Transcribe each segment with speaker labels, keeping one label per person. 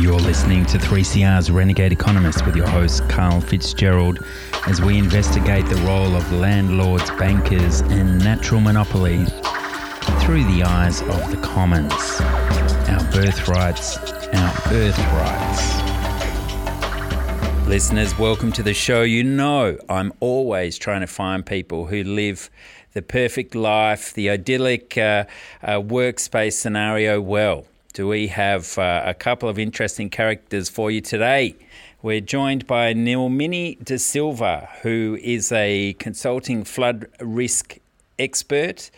Speaker 1: You're listening to 3CR's Renegade Economist with your host, Karl Fitzgerald, as we investigate the role of landlords, bankers, and natural monopoly through the eyes of the commons. Our birthrights, our birthrights. Listeners, welcome to the show. You know, I'm always trying to find people who live the perfect life, the idyllic uh, uh, workspace scenario well do we have uh, a couple of interesting characters for you today. We're joined by Nilmini De Silva, who is a consulting flood risk expert,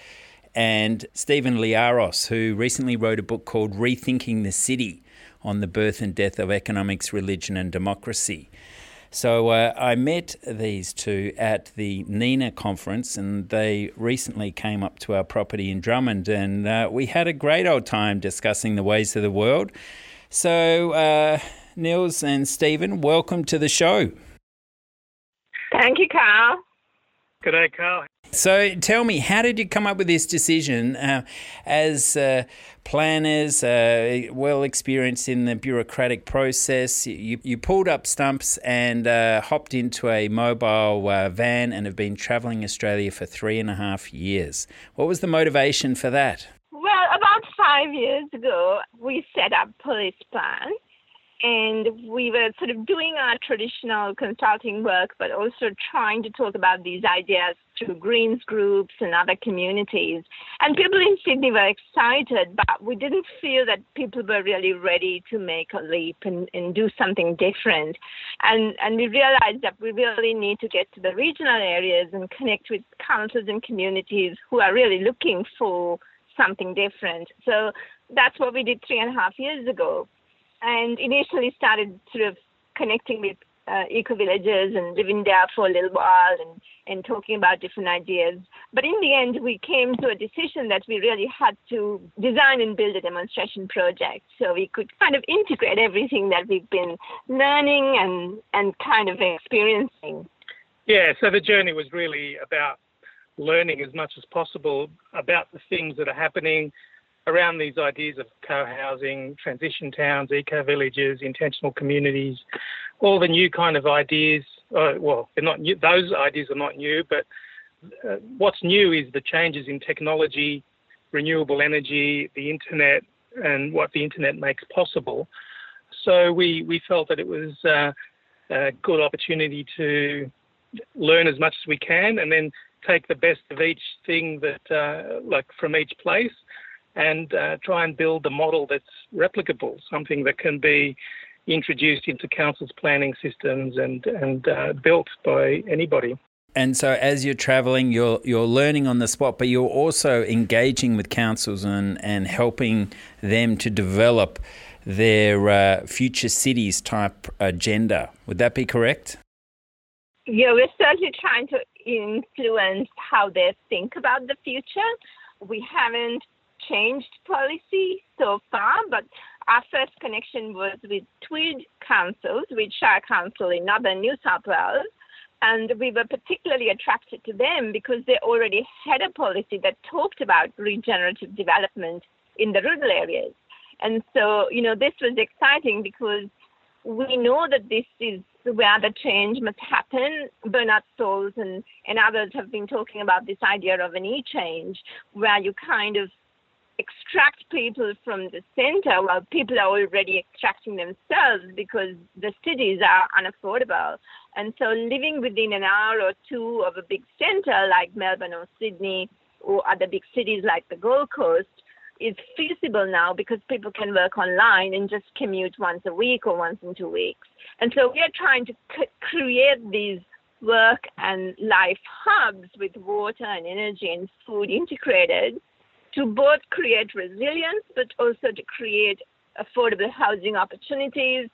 Speaker 1: and Stephen Liaros, who recently wrote a book called Rethinking the City on the birth and death of economics, religion, and democracy. So uh, I met these two at the NINA conference, and they recently came up to our property in Drummond, and uh, we had a great old time discussing the ways of the world. So, uh, Nils and Stephen, welcome to the show.
Speaker 2: Thank you, Karl.
Speaker 3: Good day, Karl.
Speaker 1: So tell me, how did you come up with this decision uh, as uh, planners, uh, well experienced in the bureaucratic process? You, you pulled up stumps and uh, hopped into a mobile uh, van and have been travelling Australia for three and a half years. What was the motivation for that?
Speaker 2: Well, about five years ago, we set up Polis Plan and we were sort of doing our traditional consulting work, but also trying to talk about these ideas to Greens groups and other communities. And people in Sydney were excited, but we didn't feel that people were really ready to make a leap and, and do something different. And, and we realized that we really need to get to the regional areas and connect with councils and communities who are really looking for something different. So that's what we did three and a half years ago and initially started sort of connecting with uh, eco villages and living there for a little while and, and talking about different ideas. But in the end, we came to a decision that we really had to design and build a demonstration project so we could kind of integrate everything that we've been learning and, and kind of experiencing.
Speaker 3: Yeah, so the journey was really about learning as much as possible about the things that are happening around these ideas of co-housing, transition towns, eco-villages, intentional communities, all the new kind of ideas. Uh, well, they're not new, those ideas are not new, but uh, what's new is the changes in technology, renewable energy, the internet, and what the internet makes possible. So we, we felt that it was uh, a good opportunity to learn as much as we can and then take the best of each thing that, uh, like from each place and uh, try and build a model that's replicable, something that can be introduced into councils' planning systems and and uh, built by anybody.
Speaker 1: And so, as you're travelling, you're you're learning on the spot, but you're also engaging with councils and and helping them to develop their uh, future cities type agenda. Would that be correct?
Speaker 2: Yeah, we're certainly trying to influence how they think about the future. We haven't changed policy so far, but our first connection was with Tweed councils, with Shire Council in northern New South Wales. And we were particularly attracted to them because they already had a policy that talked about regenerative development in the rural areas. And so, you know, this was exciting because we know that this is where the change must happen. Bernard Salt and, and others have been talking about this idea of an e change, where you kind of extract people from the center while people are already extracting themselves because the cities are unaffordable. And so living within an hour or two of a big center like Melbourne or Sydney or other big cities like the Gold Coast is feasible now because people can work online and just commute once a week or once in two weeks. And so we are trying to c- create these work and life hubs with water and energy and food integrated to both create resilience but also to create affordable housing opportunities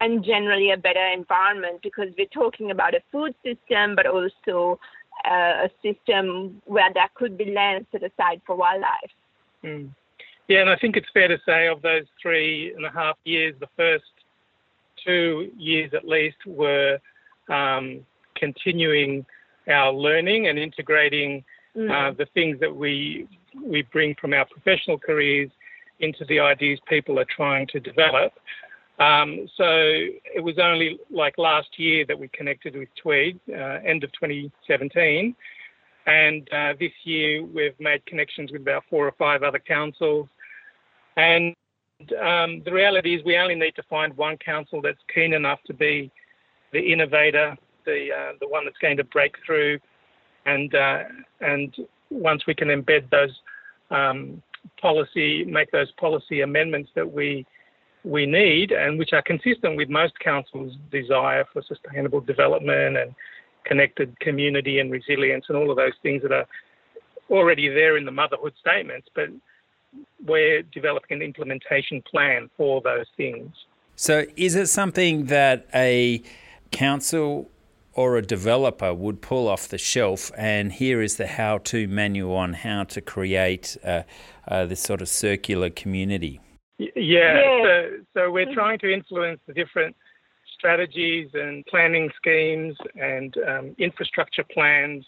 Speaker 2: and generally a better environment because we're talking about a food system but also uh, a system where there could be land set aside for wildlife.
Speaker 3: Mm. Yeah, and I think it's fair to say of those three and a half years, the first two years at least were um, continuing our learning and integrating mm. uh, the things that we we bring from our professional careers into the ideas people are trying to develop. Um, so it was only like last year that we connected with Tweed, uh, end of 2017. And uh, this year we've made connections with about four or five other councils. And um, the reality is we only need to find one council that's keen enough to be the innovator, the uh, the one that's going to break through, and uh, and once we can embed those um, policy, make those policy amendments that we we need, and which are consistent with most councils' desire for sustainable development and connected community and resilience, and all of those things that are already there in the motherhood statements, but we're developing an implementation plan for those things.
Speaker 1: So, is it something that a council or a developer would pull off the shelf, and here is the how to manual on how to create uh, uh, this sort of circular community?
Speaker 3: Yeah, yeah. So, so we're trying to influence the different strategies and planning schemes and um, infrastructure plans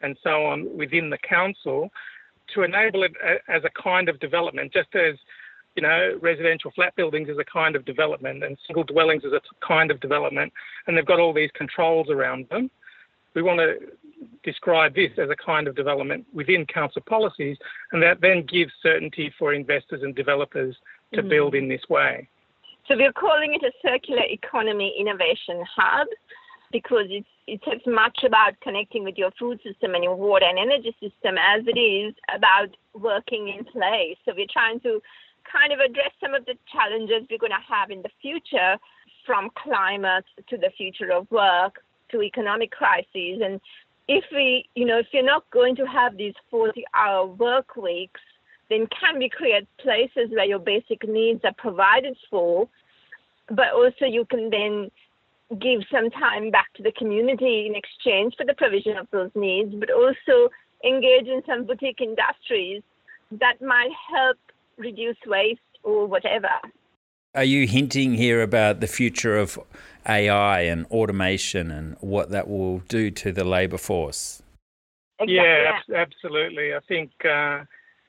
Speaker 3: and so on within the council to enable it as a kind of development, just as you know, residential flat buildings is a kind of development and single dwellings is a kind of development, and they've got all these controls around them. We want to describe this as a kind of development within council policies, and that then gives certainty for investors and developers to mm-hmm. build in this way.
Speaker 2: So we're calling it a circular economy innovation hub because it's it's as much about connecting with your food system and your water and energy system as it is about working in place. So we're trying to kind of address some of the challenges we're going to have in the future from climate to the future of work to economic crises. And if we, you know, if you're not going to have these 40 hour work weeks, then can we create places where your basic needs are provided for, but also you can then give some time back to the community in exchange for the provision of those needs, but also engage in some boutique industries that might help reduce waste or whatever.
Speaker 1: Are you hinting here about the future of AI and automation and what that will do to the labour force?
Speaker 3: Exactly. Yeah, absolutely. I think uh,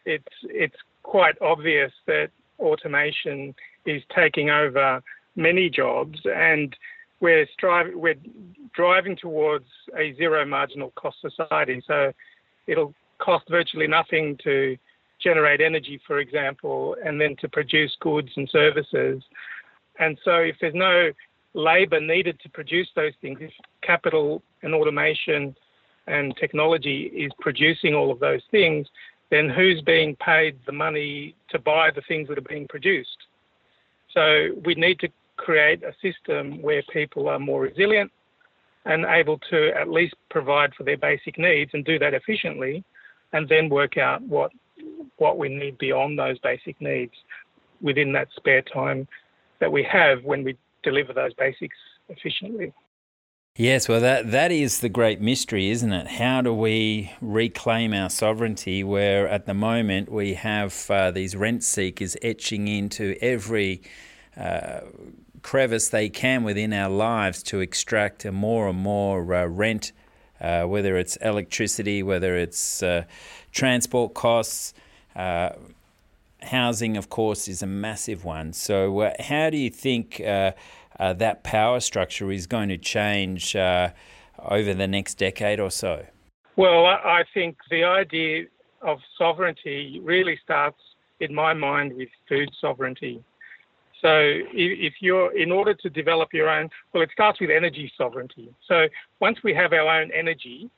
Speaker 3: it's it's quite obvious that automation is taking over many jobs, and we're striving we're driving towards a zero marginal cost society. So it'll cost virtually nothing to generate energy, for example, and then to produce goods and services. And so if there's no labour needed to produce those things, if capital and automation and technology is producing all of those things, then who's being paid the money to buy the things that are being produced? So we need to create a system where people are more resilient and able to at least provide for their basic needs and do that efficiently, and then work out what what we need beyond those basic needs within that spare time that we have when we deliver those basics efficiently.
Speaker 1: Yes, well, that that is the great mystery, isn't it? How do we reclaim our sovereignty? Where at the moment we have uh, these rent seekers etching into every uh, crevice they can within our lives to extract more and more uh, rent, uh, whether it's electricity, whether it's uh, transport costs. Uh, housing, of course, is a massive one. So, uh, how do you think uh, that power structure is going to change over the next decade or so?
Speaker 3: Well, I think the idea of sovereignty really starts, in my mind, with food sovereignty. So if you're, in order to develop your own, well, it starts with energy sovereignty. So once we have our own energy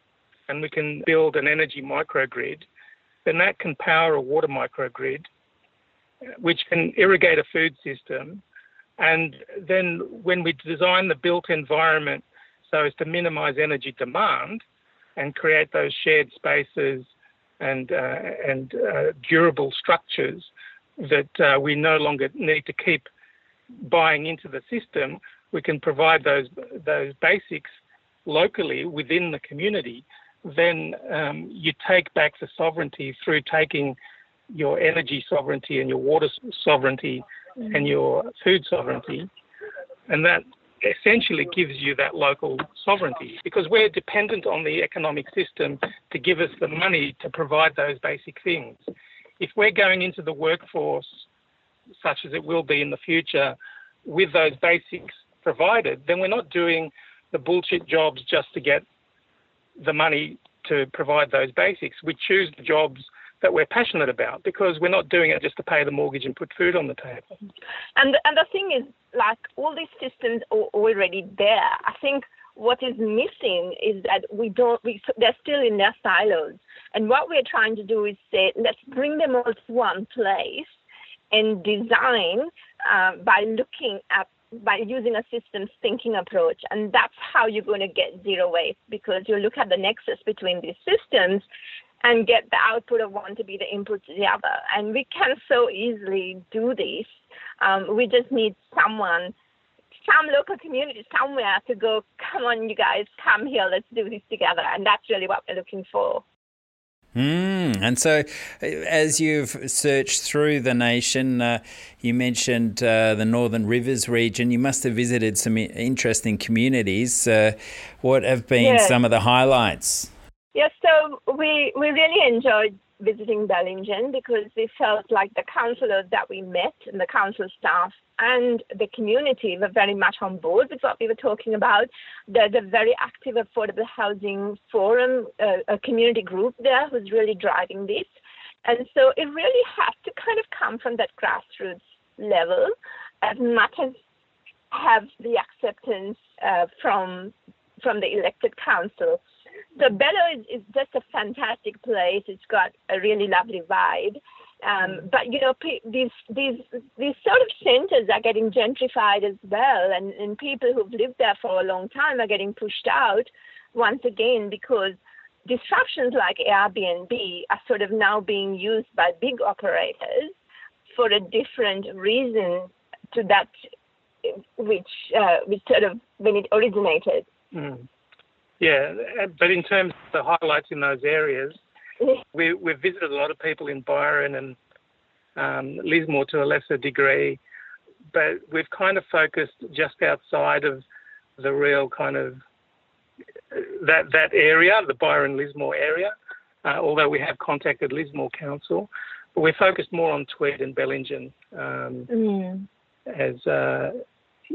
Speaker 3: and we can build an energy microgrid, then that can power a water microgrid, which can irrigate a food system. And then when we design the built environment so as to minimize energy demand and create those shared spaces and, uh, and uh, durable structures, that uh, we no longer need to keep buying into the system. We can provide those those basics locally within the community. Then um, you take back the sovereignty through taking your energy sovereignty and your water sovereignty mm-hmm. and your food sovereignty, and that essentially gives you that local sovereignty because we're dependent on the economic system to give us the money to provide those basic things if we're going into the workforce, such as it will be in the future, with those basics provided, then we're not doing the bullshit jobs just to get the money to provide those basics. We choose the jobs that we're passionate about because we're not doing it just to pay the mortgage and put food on the table.
Speaker 2: And and the thing is, like all these systems are already there. I think what is missing is that we don't. We they're still in their silos. And what we're trying to do is say, let's bring them all to one place and design uh, by looking at by using a systems thinking approach. And that's how you're going to get zero waste because you look at the nexus between these systems and get the output of one to be the input to the other. And we can so easily do this. Um, we just need someone, some local community somewhere to go, come on, you guys, come here, let's do this together. And that's really what we're looking for.
Speaker 1: Mm, and so, as you've searched through the nation, uh, you mentioned uh, the Northern Rivers region. You must have visited some interesting communities. Uh, what have been some of the highlights?
Speaker 2: Yes, so we, we really enjoyed visiting Bellingen because we felt like the councillors that we met and the council staff and the community were very much on board with what we were talking about. There's a very active affordable housing forum, uh, a community group there who's really driving this. And so it really has to kind of come from that grassroots level as much as have the acceptance uh, from from the elected council. So Bello is, is just a fantastic place. It's got a really lovely vibe. Um, but you know, these these these sort of centres are getting gentrified as well, and, and people who've lived there for a long time are getting pushed out once again because disruptions like Airbnb are sort of now being used by big operators for a different reason to that which uh, which sort of when it originated.
Speaker 3: Mm. Yeah, but in terms of the highlights in those areas, we, we've visited a lot of people in Byron and um, Lismore to a lesser degree, but we've kind of focused just outside of the real kind of that that area, the Byron Lismore area. Uh, although we have contacted Lismore Council, but we're focused more on Tweed and Bellingen um, mm. as uh,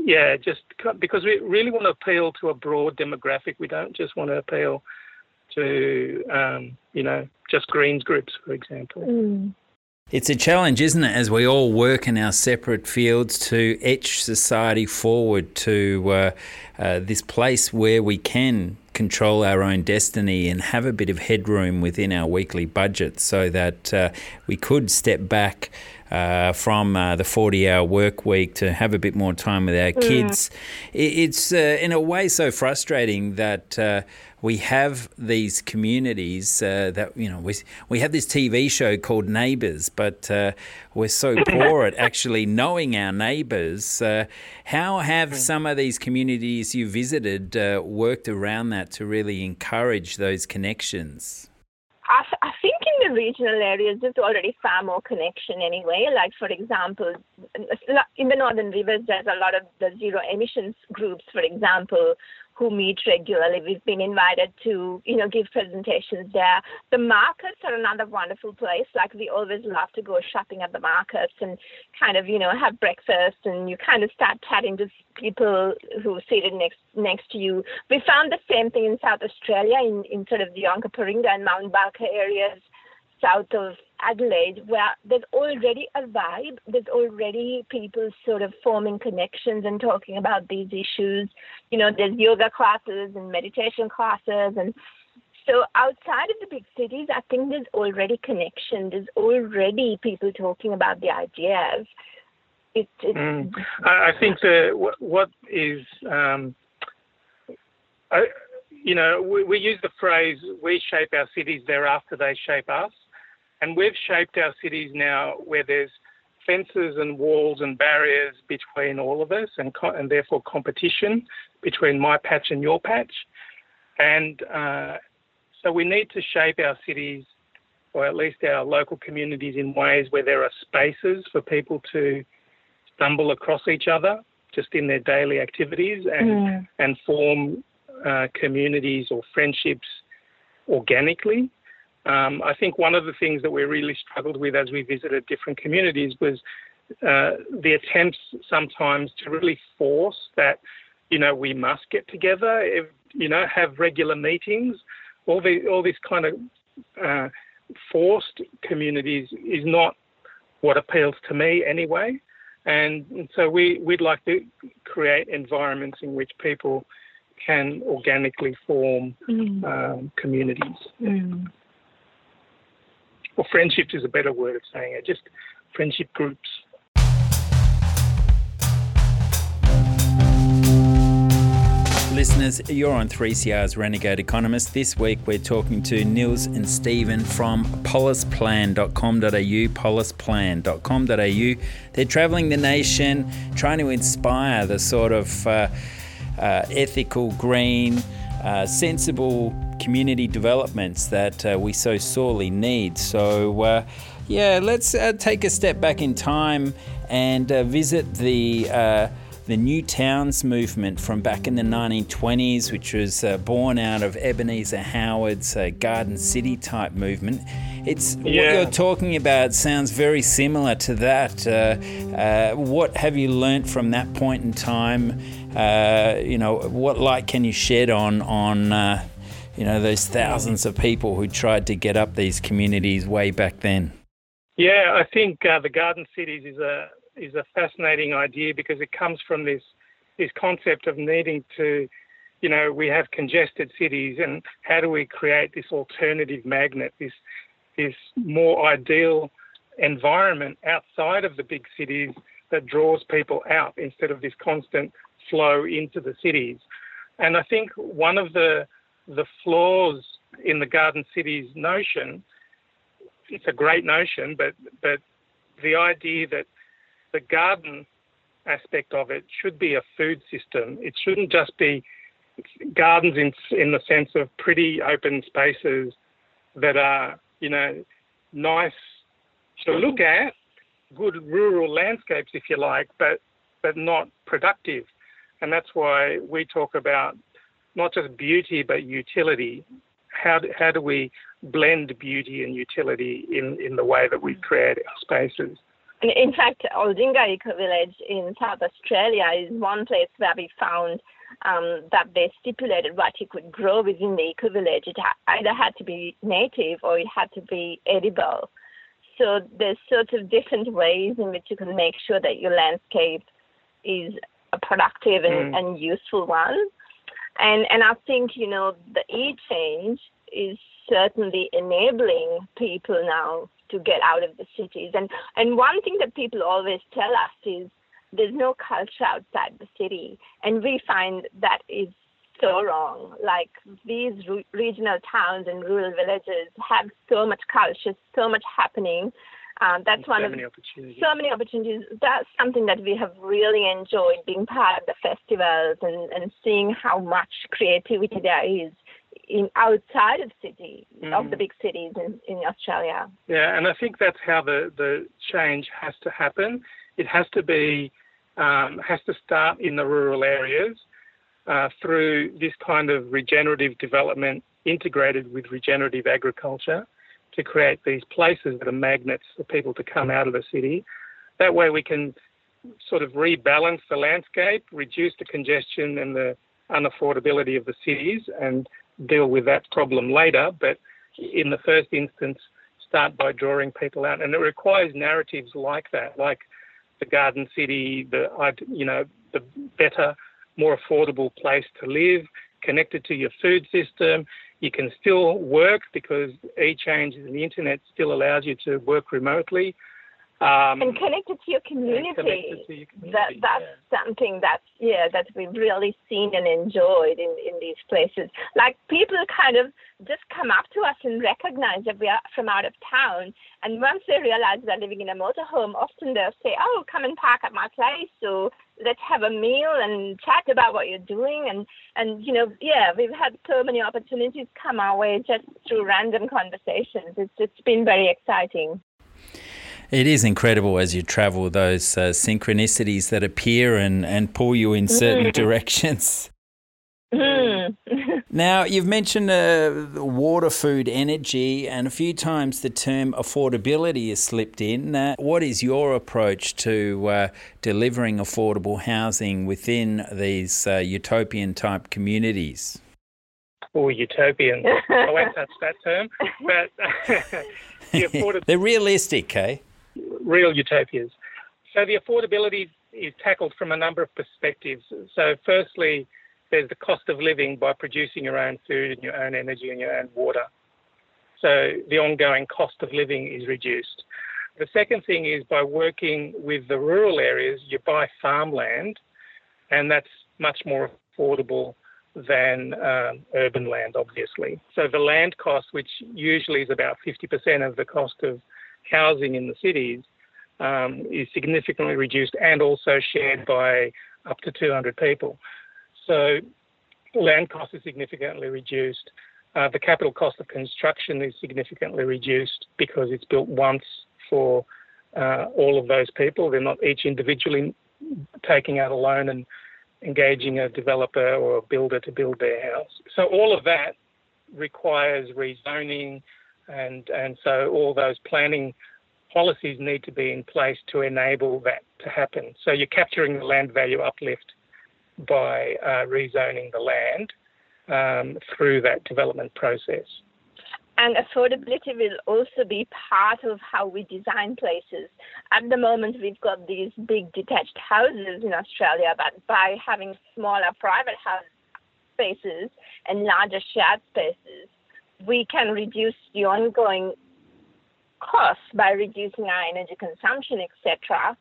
Speaker 3: yeah, just because we really want to appeal to a broad demographic. We don't just want to appeal to, um, you know, just Greens groups, for example.
Speaker 2: Mm.
Speaker 1: It's a challenge, isn't it, as we all work in our separate fields to etch society forward to uh, uh, this place where we can control our own destiny and have a bit of headroom within our weekly budget so that uh, we could step back uh, from uh, the 40 hour work week to have a bit more time with our mm. kids. It's uh, in a way so frustrating that uh, we have these communities uh, that, you know, we, we have this TV show called Neighbours, but uh, we're so poor at actually knowing our neighbours. how have some of these communities you visited worked around that to really encourage those connections?
Speaker 2: I, I think in regional areas, there's already far more connection anyway. Like, for example, in the Northern Rivers, there's a lot of the zero emissions groups, for example, who meet regularly. We've been invited to, you know, give presentations there. The markets are another wonderful place. Like we always love to go shopping at the markets and kind of, you know, have breakfast and you kind of start chatting to people who seated next next to you. We found the same thing in South Australia, in, in sort of the Onkaparinga and Mount Barker areas south of Adelaide, where there's already a vibe, there's already people sort of forming connections and talking about these issues. You know, there's yoga classes and meditation classes and so outside of the big cities, I think there's already connection. There's already people talking about the ideas.
Speaker 3: It, it mm. I think what, what is, um, I, you know, we, we use the phrase "we shape our cities, thereafter they shape us." And we've shaped our cities now where there's fences and walls and barriers between all of us and, co- and therefore competition between my patch and your patch. And uh, so we need to shape our cities or at least our local communities in ways where there are spaces for people to stumble across each other just in their daily activities and, mm. and form uh, communities or friendships organically um, I think one of the things that we really struggled with as we visited different communities was uh, the attempts sometimes to really force that, you know, we must get together, if, you know, have regular meetings, all the all this kind of uh, forced communities is not what appeals to me anyway. And so we, we'd like to create environments in which people can organically form mm. um, communities. Mm. Well, friendship is a better word of saying it, just friendship groups.
Speaker 1: listeners, you're on 3CR's Renegade Economist. This week we're talking to Nils and Stephen from polisplan.com.au, polisplan.com.au. They're travelling the nation, trying to inspire the sort of uh, uh, ethical, green, uh, sensible community developments that uh, we so sorely need. So, uh, yeah, let's uh, take a step back in time and visit the the New Towns movement from back in the 1920s, which was uh, born out of Ebenezer Howard's uh, Garden City type movement. It's yeah. what you're talking about sounds very similar to that. Uh, uh what have you learnt from that point in time? Uh, you know, what light can you shed on on uh, you know those thousands of people who tried to get up these communities way back then?
Speaker 3: Yeah, I think the Garden Cities is a is a fascinating idea because it comes from this this concept of needing to, you know, we have congested cities, and how do we create this alternative magnet, this this more ideal environment outside of the big cities that draws people out instead of this constant flow into the cities. And I think one of the the flaws in the garden cities notion, it's a great notion, but but the idea that the garden aspect of it should be a food system. It shouldn't just be gardens in in the sense of pretty open spaces that are you know nice to look at, good rural landscapes if you like, but but not productive. And that's why we talk about not just beauty but utility. How do, how do we blend beauty and utility in, in the way that we create our spaces?
Speaker 2: In fact, Aldinga Eco Village in South Australia is one place where we found um, that they stipulated what you could grow within the eco village. It either had to be native or it had to be edible. So there's sort of different ways in which you can make sure that your landscape is productive and, mm. and useful one. And and I think you know the e change is certainly enabling people now to get out of the cities. And and one thing that people always tell us is there's no culture outside the city, and we find that is so wrong. Like these re- regional towns and rural villages have so much culture, so much happening. Um, that's one
Speaker 3: so
Speaker 2: of
Speaker 3: many opportunities.
Speaker 2: so many opportunities. That's something that we have really enjoyed being part of the festivals and, and seeing how much creativity there is in outside of city mm. of the mm. big cities in, in Australia.
Speaker 3: Yeah, and I think that's how the, the change has to happen. It has to be um, has to start in the rural areas uh, through this kind of regenerative development integrated with regenerative agriculture to create these places that are magnets for people to come out of the city. That way we can sort of rebalance the landscape, reduce the congestion and the unaffordability of the cities and deal with that problem later, but in the first instance, start by drawing people out. And it requires narratives like that, like the Garden City, the you know the better, more affordable place to live, connected to your food system. You can still work because e-change and the internet still allows you to work remotely.
Speaker 2: Um, and connected to your community. To
Speaker 3: your community
Speaker 2: that that's yeah. something that yeah that we've really seen and enjoyed in in these places. Like people kind of just come up to us and recognize that we are from out of town, and once they realize they're living in a motorhome, often they'll say, "Oh, come and park at my place," or let's have a meal and chat about what you're doing and and you know yeah we've had so many opportunities come our way just through random conversations it's it's been very exciting
Speaker 1: it is incredible as you travel those uh, synchronicities that appear and, and pull you in certain mm. directions. Mm. Now, you've mentioned uh, water, food, energy, and a few times the term affordability has slipped in. Uh, what is your approach to uh, delivering affordable housing within these uh, utopian type communities?
Speaker 3: Or utopian. I won't touch that term, but
Speaker 1: the affordability. They're realistic, eh?
Speaker 3: Real utopias. So the affordability is tackled from a number of perspectives. So, firstly, there's the cost of living by producing your own food and your own energy and your own water. So the ongoing cost of living is reduced. The second thing is by working with the rural areas, you buy farmland, and that's much more affordable than um, urban land, obviously. So the land cost, which usually is about 50% of the cost of housing in the cities, um, is significantly reduced and also shared by up to 200 people. So land cost is significantly reduced. Uh, the capital cost of construction is significantly reduced because it's built once for uh, all of those people. They're not each individually taking out a loan and engaging a developer or a builder to build their house. So all of that requires rezoning, and and so all those planning policies need to be in place to enable that to happen. So you're capturing the land value uplift by uh, rezoning the land um, through that development process.
Speaker 2: And affordability will also be part of how we design places. At the moment, we've got these big detached houses in Australia, but by having smaller private house spaces and larger shared spaces, we can reduce the ongoing costs by reducing our energy consumption, etc.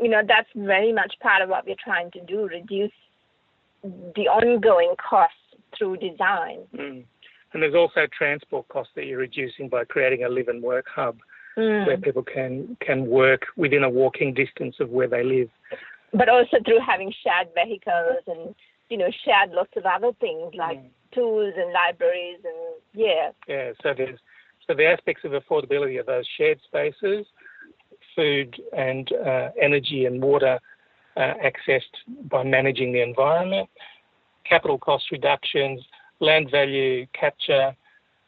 Speaker 2: You know, that's very much part of what we're trying to do, reduce the ongoing costs through design.
Speaker 3: Mm. And there's also transport costs that you're reducing by creating a live and work hub mm. where people can, can work within a walking distance of where they live.
Speaker 2: But also through having shared vehicles and, you know, shared lots of other things like mm. tools and libraries and yeah.
Speaker 3: Yeah, so there's so the aspects of affordability are those shared spaces, food and uh, energy and water uh, accessed by managing the environment, capital cost reductions, land value capture,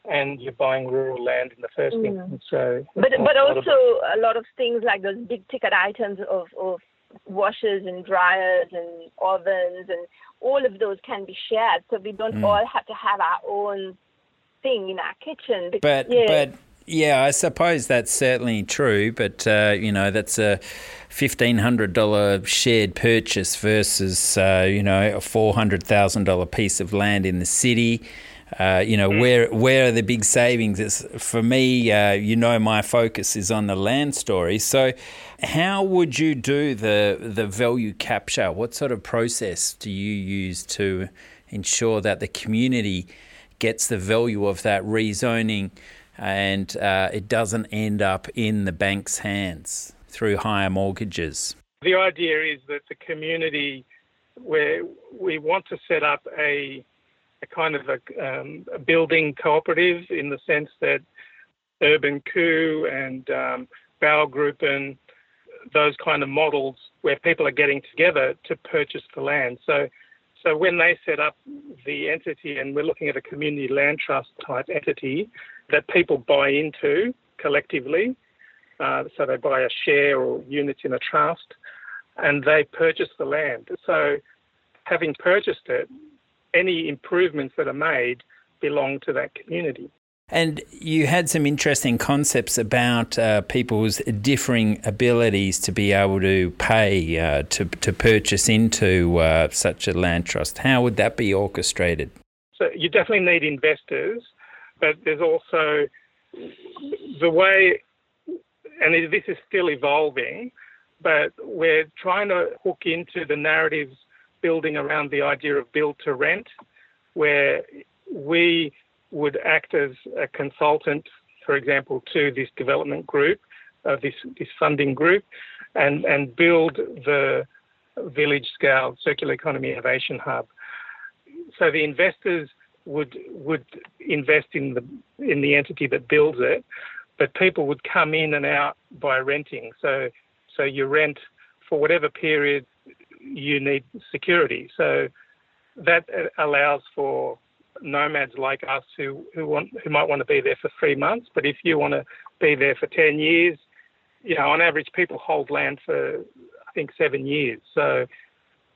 Speaker 3: and you're buying rural land in the first mm. instance. So,
Speaker 2: but but also a lot of things like those big ticket items of, of washers and dryers and ovens and all of those can be shared. So we don't mm. all have to have our own thing in our kitchen.
Speaker 1: But yeah. but yeah, I suppose that's certainly true. But uh, you know, that's a fifteen hundred dollar shared purchase versus uh, you know a four hundred thousand dollar piece of land in the city. Uh, you know mm. where where are the big savings? It's, for me, uh, you know, my focus is on the land story. So, how would you do the the value capture? What sort of process do you use to ensure that the community gets the value of that rezoning? and uh, it doesn't end up in the bank's hands through higher mortgages.
Speaker 3: The idea is that the community, where we want to set up a, a kind of a, um, a, building cooperative in the sense that Urban Coup and um, Baugruppen, those kind of models where people are getting together to purchase the land. So, so when they set up the entity, and we're looking at a community land trust type entity, that people buy into collectively. Uh, so they buy a share or units in a trust and they purchase the land. So having purchased it, any improvements that are made belong to that community.
Speaker 1: And you had some interesting concepts about uh, people's differing abilities to be able to pay uh, to, to purchase into uh, such a land trust. How would that be orchestrated?
Speaker 3: So you definitely need investors but there's also the way, and this is still evolving, but we're trying to hook into the narratives building around the idea of build to rent, where we would act as a consultant, for example, to this development group, uh, this, this funding group, and, and build the village scale circular economy innovation hub. So the investors would would invest in the in the entity that builds it, but people would come in and out by renting. So so you rent for whatever period you need security. So that allows for nomads like us who, who want who might want to be there for three months. But if you want to be there for ten years, you know, on average, people hold land for I think seven years. So,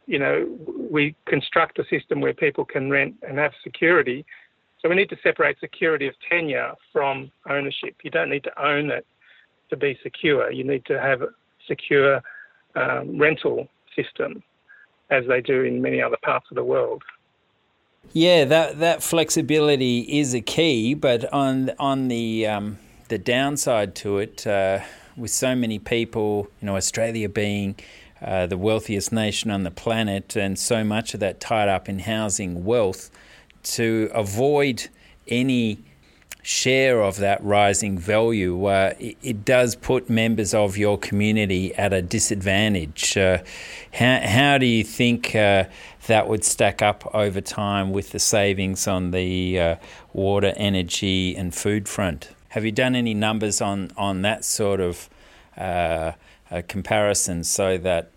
Speaker 3: you know, we construct a system where people can rent and have security. So we need to separate security of tenure from ownership. You don't need to own it to be secure. You need to have a secure um, rental system, as they do in many other parts of the world.
Speaker 1: Yeah, that that flexibility is a key, but on on the um, the downside to it, uh, with so many people, you know, Australia being uh, the wealthiest nation on the planet, and so much of that tied up in housing wealth, to avoid any share of that rising value, uh, it, it, does put members of your community at a disadvantage. Uh, how, how do you think uh, that would stack up over time with the savings on the uh, water, energy, and food front? Have you done any numbers on, on that sort of uh, comparison so that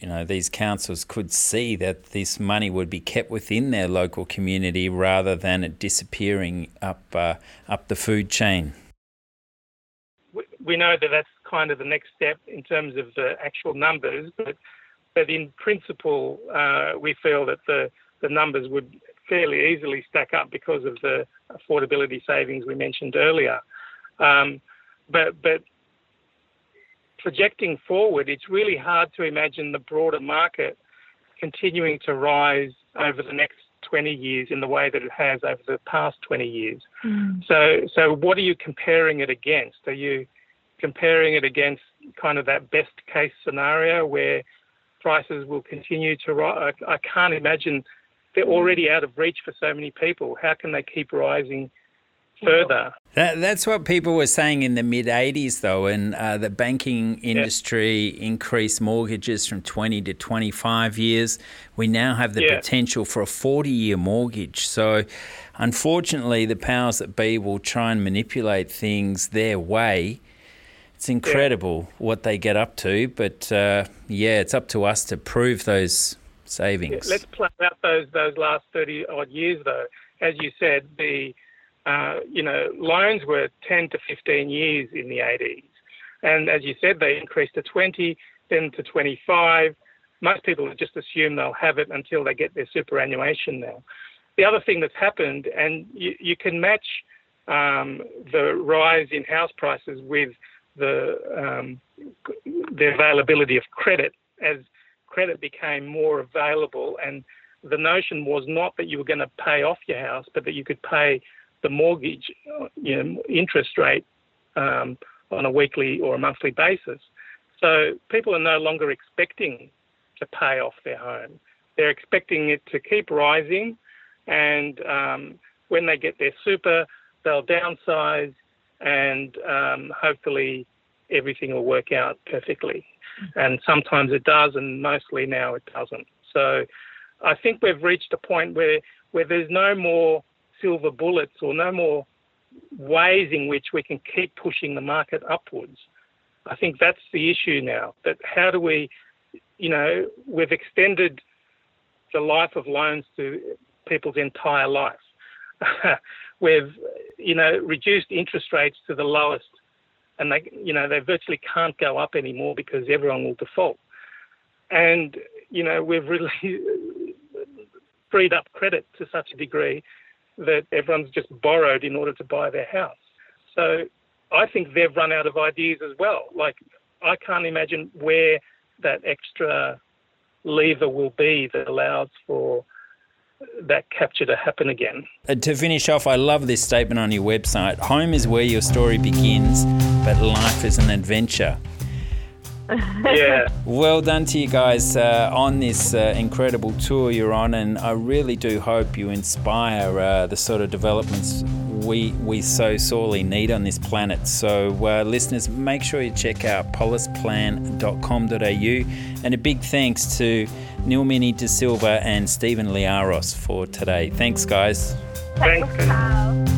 Speaker 1: you know these councils could see that this money would be kept within their local community rather than it disappearing up uh, up the food chain.
Speaker 3: We know that that's kind of the next step in terms of the actual numbers, but but in principle, uh, we feel that the the numbers would fairly easily stack up because of the affordability savings we mentioned earlier. Um, but but projecting forward, it's really hard to imagine the broader market continuing to rise over the next 20 years in the way that it has over the past 20 years. Mm. So, so what are you comparing it against? Are you comparing it against kind of that best case scenario where prices will continue to rise? I, I can't imagine they're already out of reach for so many people. How can they keep rising further.
Speaker 1: That, that's what people were saying in the mid 80s, though, and uh, the banking industry yeah. increased mortgages from 20 to 25 years. We now have the yeah. potential for a 40 year mortgage. So, unfortunately, the powers that be will try and manipulate things their way. It's incredible yeah. what they get up to, but uh, yeah, it's up to us to prove those savings.
Speaker 3: let's play out those those last 30 odd years, though. As you said, the uh, you know, loans were 10 to 15 years in the 80s. And as you said, they increased to 20, then to 25. Most people just assume they'll have it until they get their superannuation now. The other thing that's happened, and you, you can match um, the rise in house prices with the um, the availability of credit as credit became more available and the notion was not that you were going to pay off your house, but that you could pay the mortgage you know, interest rate um, on a weekly or a monthly basis. So people are no longer expecting to pay off their home. They're expecting it to keep rising, and um, when they get their super, they'll downsize, and um, hopefully everything will work out perfectly. And sometimes it does, and mostly now it doesn't. So I think we've reached a point where where there's no more silver bullets or no more ways in which we can keep pushing the market upwards. I think that's the issue now. That how do we, you know, we've extended the life of loans to people's entire life. we've, you know, reduced interest rates to the lowest, and they, you know, they virtually can't go up anymore because everyone will default. And you know, we've really freed up credit to such a degree that everyone's just borrowed in order to buy their house. So I think they've run out of ideas as well. Like, I can't imagine where that extra lever will be that allows for that capture to happen again.
Speaker 1: Uh, to finish off, I love this statement on your website Home is where your story begins, but life is an adventure
Speaker 3: yeah.
Speaker 1: Well done to you guys uh, on this uh, incredible tour you're on, and I really do hope you inspire uh, the sort of developments we we so sorely need on this planet. So, uh, listeners, make sure you check out polisplan.com.au, and a big thanks to Nilmini De Silva and Stephen Liaros for today. Thanks, guys.
Speaker 3: Thanks.